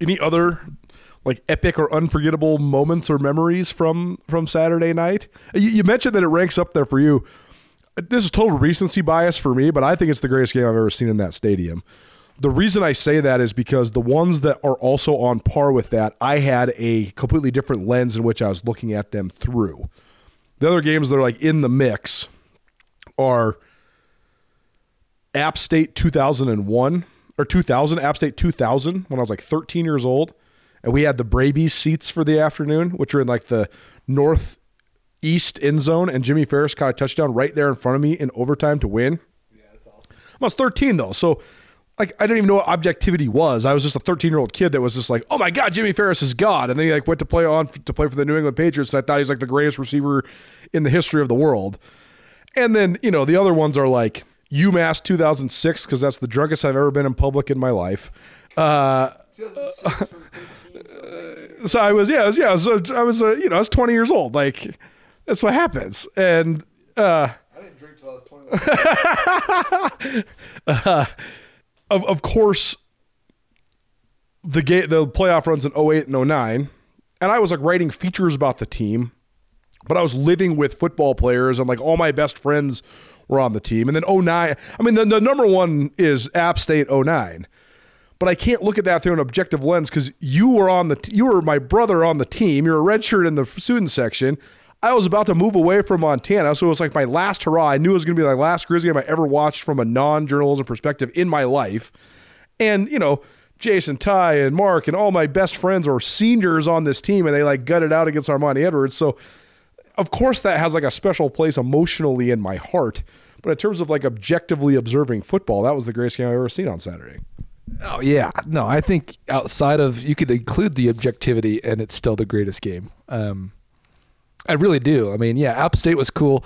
Any other like epic or unforgettable moments or memories from from Saturday night? You, you mentioned that it ranks up there for you. This is total recency bias for me, but I think it's the greatest game I've ever seen in that stadium. The reason I say that is because the ones that are also on par with that, I had a completely different lens in which I was looking at them through. The other games that are like in the mix are App State 2001 or 2000, App State 2000 when I was like 13 years old. And we had the Brabies seats for the afternoon, which were in like the northeast end zone. And Jimmy Farris caught a touchdown right there in front of me in overtime to win. Yeah, that's awesome. I was 13 though. So like I didn't even know what objectivity was. I was just a 13 year old kid that was just like, oh my god, Jimmy Farris is God, and then he like went to play on to play for the New England Patriots. And I thought he's like the greatest receiver in the history of the world. And then you know the other ones are like UMass 2006 because that's the drunkest I've ever been in public in my life. Uh, so I was yeah, I was yeah, I was, uh, I was uh, you know I was 20 years old. Like that's what happens, and. uh I didn't drink till I was 21. [LAUGHS] uh, of of course, the ga- the playoff runs in 08 and 09, and I was like writing features about the team, but I was living with football players and like all my best friends were on the team. And then 09, I mean, the, the number one is App State 09. But I can't look at that through an objective lens because you were on the you were my brother on the team. You're a redshirt in the student section. I was about to move away from Montana, so it was like my last hurrah. I knew it was going to be the last Grizzly game I ever watched from a non-journalism perspective in my life. And you know, Jason, Ty, and Mark, and all my best friends are seniors on this team, and they like gutted out against Armani Edwards. So, of course, that has like a special place emotionally in my heart. But in terms of like objectively observing football, that was the greatest game I've ever seen on Saturday. Oh yeah, no, I think outside of you could include the objectivity, and it's still the greatest game. Um, I really do. I mean, yeah, App State was cool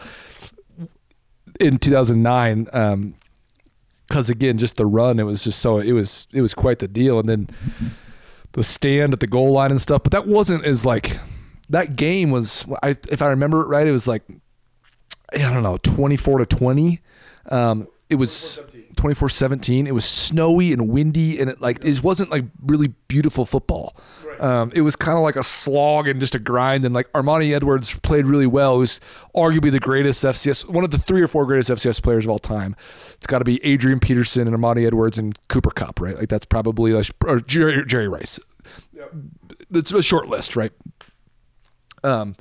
in 2009 because again, just the run, it was just so it was it was quite the deal, and then the stand at the goal line and stuff. But that wasn't as like that game was. I if I remember it right, it was like I don't know, 24 to 20. Um, it was 24 17. It was snowy and windy, and it like it wasn't like really beautiful football. Um, it was kind of like a slog and just a grind. And like Armani Edwards played really well. He was arguably the greatest FCS, one of the three or four greatest FCS players of all time. It's got to be Adrian Peterson and Armani Edwards and Cooper Kupp, right? Like that's probably like, or Jerry, Jerry Rice. It's a short list, right? Um,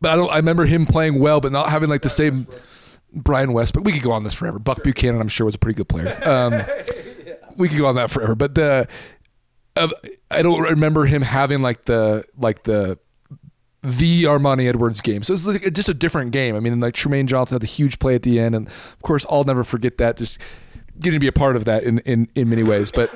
but I don't. I remember him playing well, but not having like the same. Brian West, but we could go on this forever. Buck Buchanan, I'm sure, was a pretty good player. Um, [LAUGHS] we could go on that forever, but the uh, I don't remember him having like the like the the Armani Edwards game. So it's like just a different game. I mean, like Trumaine Johnson had the huge play at the end, and of course, I'll never forget that. Just getting to be a part of that in in in many ways, but.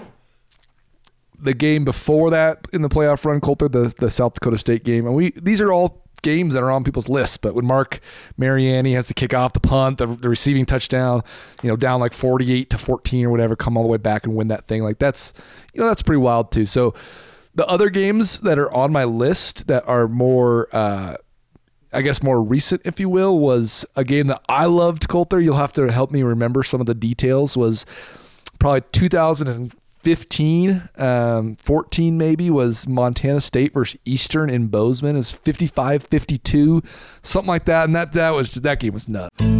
The game before that in the playoff run, Colter, the, the South Dakota State game, and we these are all games that are on people's lists. But when Marc Mariani has to kick off the punt, the, the receiving touchdown, you know, down like 48 to 14 or whatever, come all the way back and win that thing. Like that's, you know, that's pretty wild too. So the other games that are on my list that are more, uh, I guess more recent, if you will, was a game that I loved, Colter. You'll have to help me remember some of the details. Was probably 2015, um, 14 maybe, was Montana State versus Eastern in Bozeman. Is 55 52, something like that. And that, that was that game was nuts.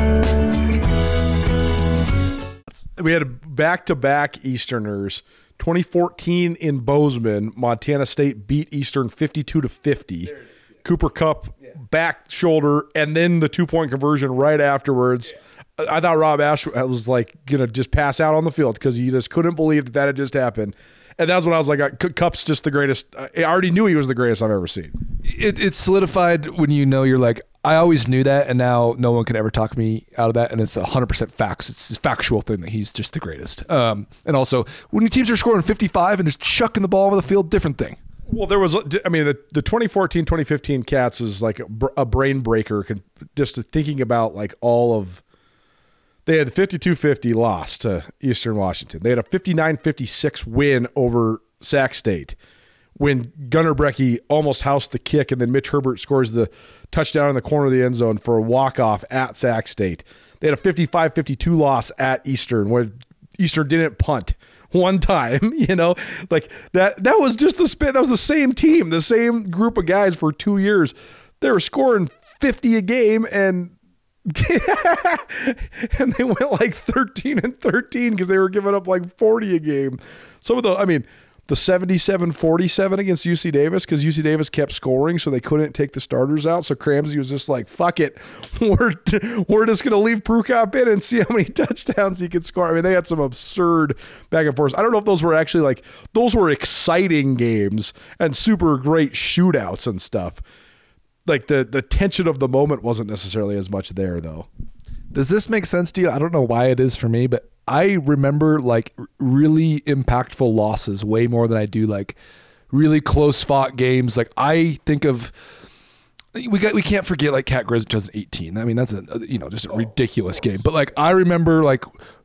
We had back to back Easterners. 2014 in Bozeman, Montana State beat Eastern 52 to 50. Cooper Kupp back shoulder, and then the two point conversion right afterwards. I thought Rob Ash was like gonna just pass out on the field because he just couldn't believe that that had just happened. And that's when I was like, uh, Kupp's just the greatest. I already knew he was the greatest I've ever seen. It, it's solidified when you know you're like, I always knew that, and now no one can ever talk me out of that. And it's 100% facts. It's a factual thing that he's just the greatest. Um, and also, when teams are scoring 55 and just chucking the ball over the field, different thing. Well, there was, I mean, the, the 2014 2015 Cats is like a, a brain breaker. Just thinking about like all of, they had the 52 50 loss to Eastern Washington. They had a 59 56 win over Sac State when Gunnar Brecky almost housed the kick, and then Mitch Herbert scores the touchdown in the corner of the end zone for a walk off at Sac State. They had a 55 52 loss at Eastern where Eastern didn't punt one time, [LAUGHS] you know, like that. That was just the spin. That was the same team, the same group of guys for two years. They were scoring 50 a game and [LAUGHS] and they went like 13 and 13 because they were giving up like 40 a game. Some of the, I mean, the 77 47 against UC Davis because UC Davis kept scoring, so they couldn't take the starters out. So Cramsey was just like, fuck it. [LAUGHS] We're, we're just to leave Prukop in and see how many [LAUGHS] touchdowns he can score. I mean, they had some absurd back and forth. I don't know if those were actually like, those were exciting games and super great shootouts and stuff. Like the, the tension of the moment wasn't necessarily as much there, though. Does this make sense to you? I don't know why it is for me, but I remember like really impactful losses way more than I do like really close fought games. Like I think of we got we can't forget like Cat Grizz 2018. I mean that's a you know just a ridiculous game. But like I remember like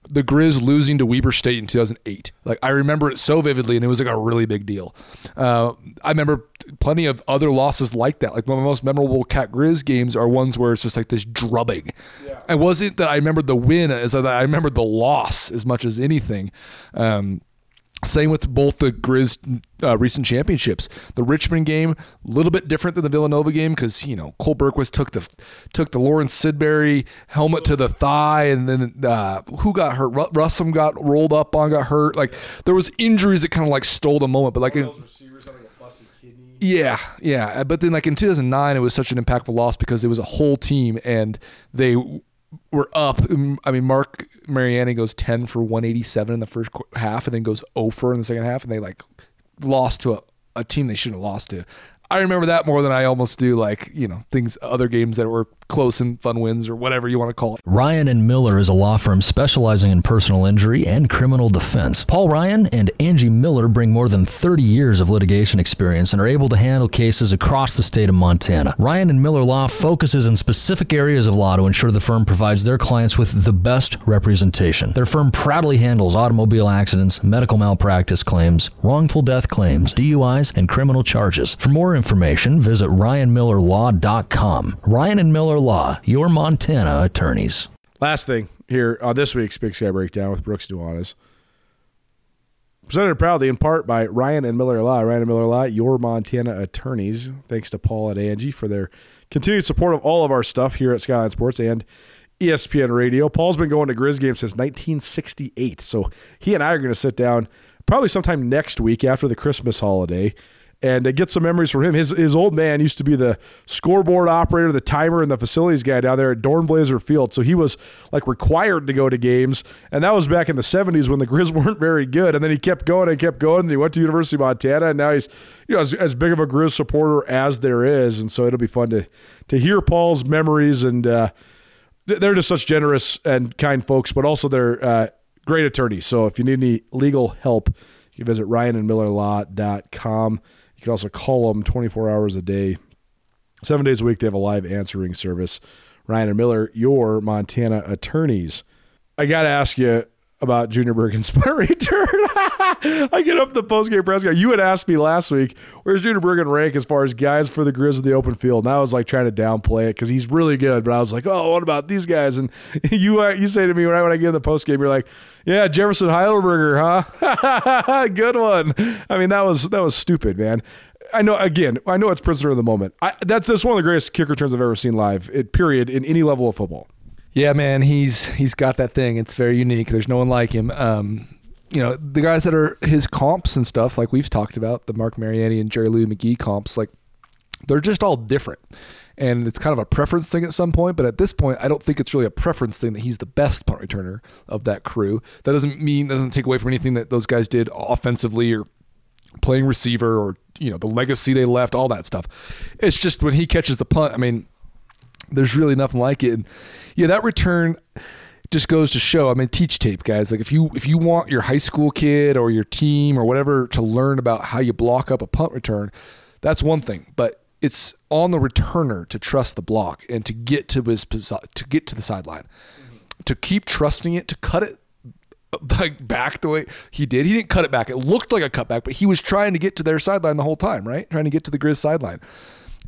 the Grizz losing to Weber State in 2008. Like I remember it so vividly, and it was like a really big deal. Uh, I remember plenty of other losses like that. Like one of the most memorable Cat Grizz games are ones where it's just like this drubbing. Yeah. It wasn't that I remembered the win as I remembered the loss as much as anything. Um, same with both the Grizz uh, recent championships. The Richmond game, a little bit different than the Villanova game because you know Cole Bergquist took the took the Lawrence Sidbury helmet to the thigh, and then uh, who got hurt? Ru- Russum got rolled up on, got hurt. Like there was injuries that kind of like stole the moment. But like, in, yeah, yeah. But then like in 2009, it was such an impactful loss because it was a whole team and they were up. Um, I mean, Marc Mariani goes 10 for 187 in the first half and then goes 0 for in the second half. And they like lost to a, a team they shouldn't have lost to. I remember that more than I almost do like, you know, things, other games that were close and fun wins or whatever you want to call it. Ryan and Miller is a law firm specializing in personal injury and criminal defense. Paul Ryan and Angie Miller bring more than 30 years of litigation experience and are able to handle cases across the state of Montana. Ryan and Miller Law focuses in specific areas of law to ensure the firm provides their clients with the best representation. Their firm proudly handles automobile accidents, medical malpractice claims, wrongful death claims, DUIs, and criminal charges. For more information, visit ryanmillerlaw.com. Ryan and Miller Law, your Montana attorneys. Last thing here on this week's Big Sky Breakdown with Brooks Nuanez. Presented proudly in part by Ryan and Miller Law. Ryan and Miller Law, your Montana attorneys. Thanks to Paul and Angie for their continued support of all of our stuff here at Skyline Sports and ESPN Radio. Paul's been going to Grizz games since 1968. So he and I are going to sit down probably sometime next week after the Christmas holiday and uh, get some memories from him. His his old man used to be the scoreboard operator, the timer, and the facilities guy down there at Dornblazer Field. So he was like required to go to games, and that was back in the '70s when the Grizz [LAUGHS] weren't very good. And then he kept going and kept going. And he went to University of Montana, and now he's you know as, as big of a Grizz supporter as there is. And so it'll be fun to to hear Paul's memories and. Uh, they're just such generous and kind folks, but also they're uh, great attorneys. So if you need any legal help, you can visit ryanandmillerlaw.com. You can also call them 24 hours a day, seven days a week. They have a live answering service. Ryan and Miller, your Montana attorneys. I got to ask you, about Junior Bergen's [LAUGHS] punt return. I get up the postgame press guy. You had asked me last week, where's Junior Bergen rank as far as guys for the Grizz in the open field? And I was like trying to downplay it because he's really good. But I was like, oh, what about these guys? And [LAUGHS] you uh, you say to me right when I get in the postgame, you're like, yeah, Jefferson Heidelberger, huh? [LAUGHS] good one. I mean, that was that was stupid, man. I know. Again, I know it's prisoner of the moment. I, that's that's one of the greatest kick returns I've ever seen live. It period in any level of football. Yeah, man, he's he's got that thing. It's very unique. There's no one like him. Um, you know, the guys that are his comps and stuff, like we've talked about, the Marc Mariani and Jerry Louie-McGee comps, like they're just all different. And it's kind of a preference thing at some point, but at this point, I don't think it's really a preference thing that he's the best punt returner of that crew. That doesn't mean doesn't take away from anything that those guys did offensively or playing receiver or you know the legacy they left, all that stuff. It's just when he catches the punt, I mean, there's really nothing like it. And yeah, that return just goes to show. I mean, teach tape, guys. Like if you if you want your high school kid or your team or whatever to learn about how you block up a punt return, that's one thing. But it's on the returner to trust the block and to get to his to get to the sideline, to keep trusting it, to cut it [LAUGHS] like back the way he did. He didn't cut it back. It looked like a cutback, but he was trying to get to their sideline the whole time, right? Trying to get to the Grizz sideline.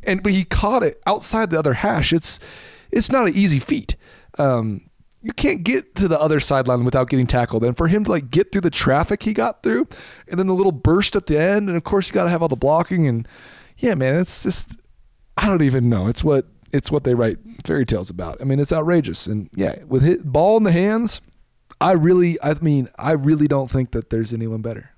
And but he caught it outside the other hash. It's it's not an easy feat. Um, you can't get to the other sideline without getting tackled. And for him to like get through the traffic he got through, and then the little burst at the end, and of course you got to have all the blocking. And yeah, man, it's just I don't even know. It's what it's what they write fairy tales about. I mean, it's outrageous. And yeah, with hit ball in the hands, I really, I mean, I really don't think that there's anyone better.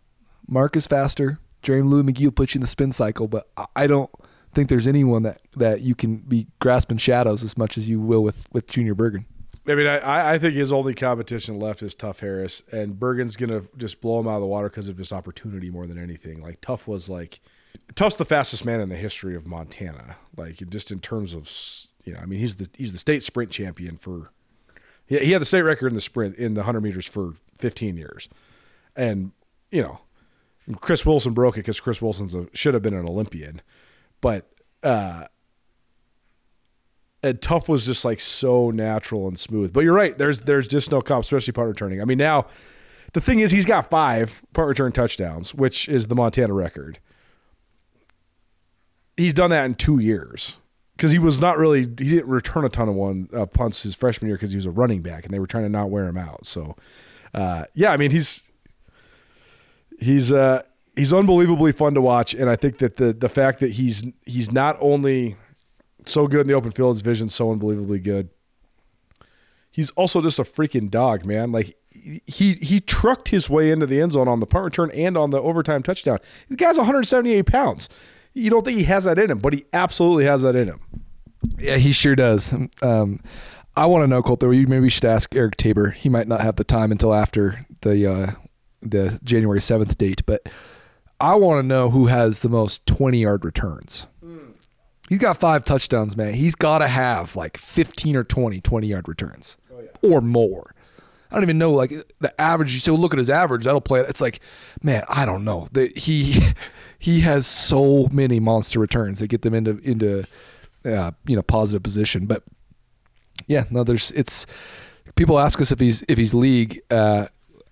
Marc is faster. Jerry Louie-McGee will put you in the spin cycle, but I don't think there's anyone that, that you can be grasping shadows as much as you will with, with Junior Bergen. I mean, I, I think his only competition left is Tuff Harris, and Bergen's gonna just blow him out of the water because of his opportunity more than anything. Like Tuff was like, Tuff's the fastest man in the history of Montana. Like just in terms of, you know, I mean, he's the he's the state sprint champion for. He, he had the state record in the sprint in the hundred meters for 15 years, and you know, Chris Wilson broke it because Chris Wilson's a, should have been an Olympian, but uh, and Tuff was just like so natural and smooth. But you're right. There's there's just no comp, especially punt returning. I mean, now the thing is, he's got five punt return touchdowns, which is the Montana record. He's done that in two years because he was not really he didn't return a ton of one uh, punts his freshman year because he was a running back and they were trying to not wear him out. So uh, yeah, I mean he's he's uh, he's unbelievably fun to watch, and I think that the the fact that he's he's not only so good in the open field, his vision's so unbelievably good. He's also just a freaking dog, man. Like he he trucked his way into the end zone on the punt return and on the overtime touchdown. The guy's 178 pounds. You don't think he has that in him, but he absolutely has that in him. Yeah, he sure does. Um, I want to know, Colt. Though maybe we should ask Eric Tabor. He might not have the time until after the uh, the January seventh date, but I want to know who has the most twenty yard returns. He's got five touchdowns, man. He's got to have like 15 or 20 20 yard returns or more. I don't even know like the average. You so look at his average. That'll play. It's like, man, I don't know. That he [LAUGHS] he has so many monster returns that get them into into uh, you know positive position. But yeah, no, there's it's people ask us if he's if he's league. Uh,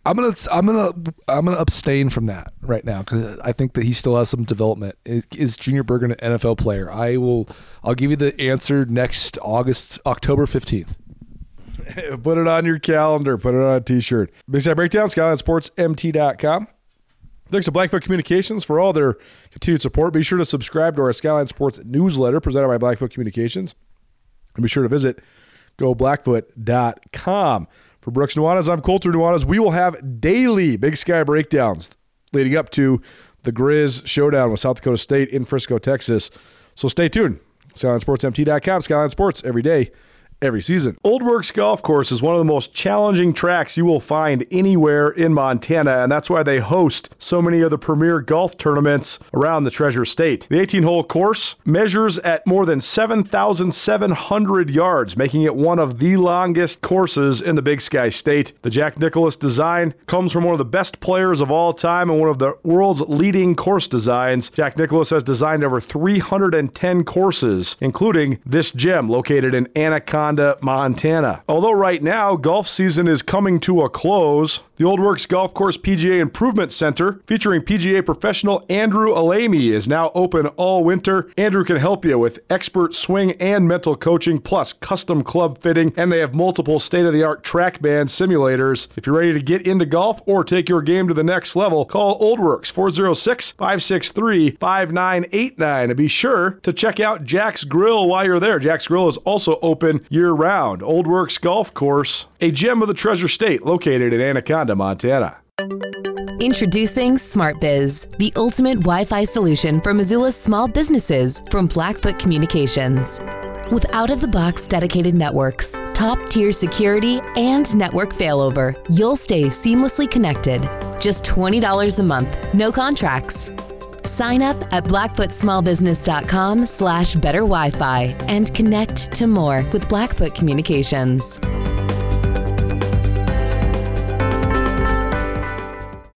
I'm gonna I'm gonna I'm gonna abstain from that right now because I think that he still has some development. Is, Junior Bergen an NFL player? I will. I'll give you the answer next August October fifteenth. [LAUGHS] put it on your calendar. Put it on a T-shirt. Big Sky Breakdown. SkylineSportsMT.com. Thanks to Blackfoot Communications for all their continued support. Be sure to subscribe to our Skyline Sports newsletter presented by Blackfoot Communications. And be sure to visit goblackfoot.com. For Brooks Nuanez, I'm Colter Nuanez. We will have daily Big Sky breakdowns leading up to the Grizz showdown with South Dakota State in Frisco, Texas. So stay tuned. SkylineSportsMT.com, Skyline Sports, every day, every season. Old Works Golf Course is one of the most challenging tracks you will find anywhere in Montana, and that's why they host so many of the premier golf tournaments around the Treasure State. The 18 hole course measures at more than 7,700 yards, making it one of the longest courses in the Big Sky State. The Jack Nicklaus design comes from one of the best players of all time and one of the world's leading course designs. Jack Nicklaus has designed over 310 courses, including this gem located in Anaconda. Montana. Although right now golf season is coming to a close, the Old Works Golf Course PGA Improvement Center, featuring PGA professional Andrew Alamy, is now open all winter. Andrew can help you with expert swing and mental coaching, plus custom club fitting, and they have multiple state of the art TrackMan simulators. If you're ready to get into golf or take your game to the next level, call Old Works 406 563 5989 and be sure to check out Jack's Grill while you're there. Jack's Grill is also open year round. Old Works Golf Course, a gem of the Treasure State located in Anaconda, Montana. Introducing SmartBiz, the ultimate Wi Fi solution for Missoula's small businesses from Blackfoot Communications. With out of the box dedicated networks, top tier security, and network failover, you'll stay seamlessly connected. Just $20 a month, no contracts. Sign up at blackfootsmallbusiness.com slash better Wi-Fi and connect to more with Blackfoot Communications.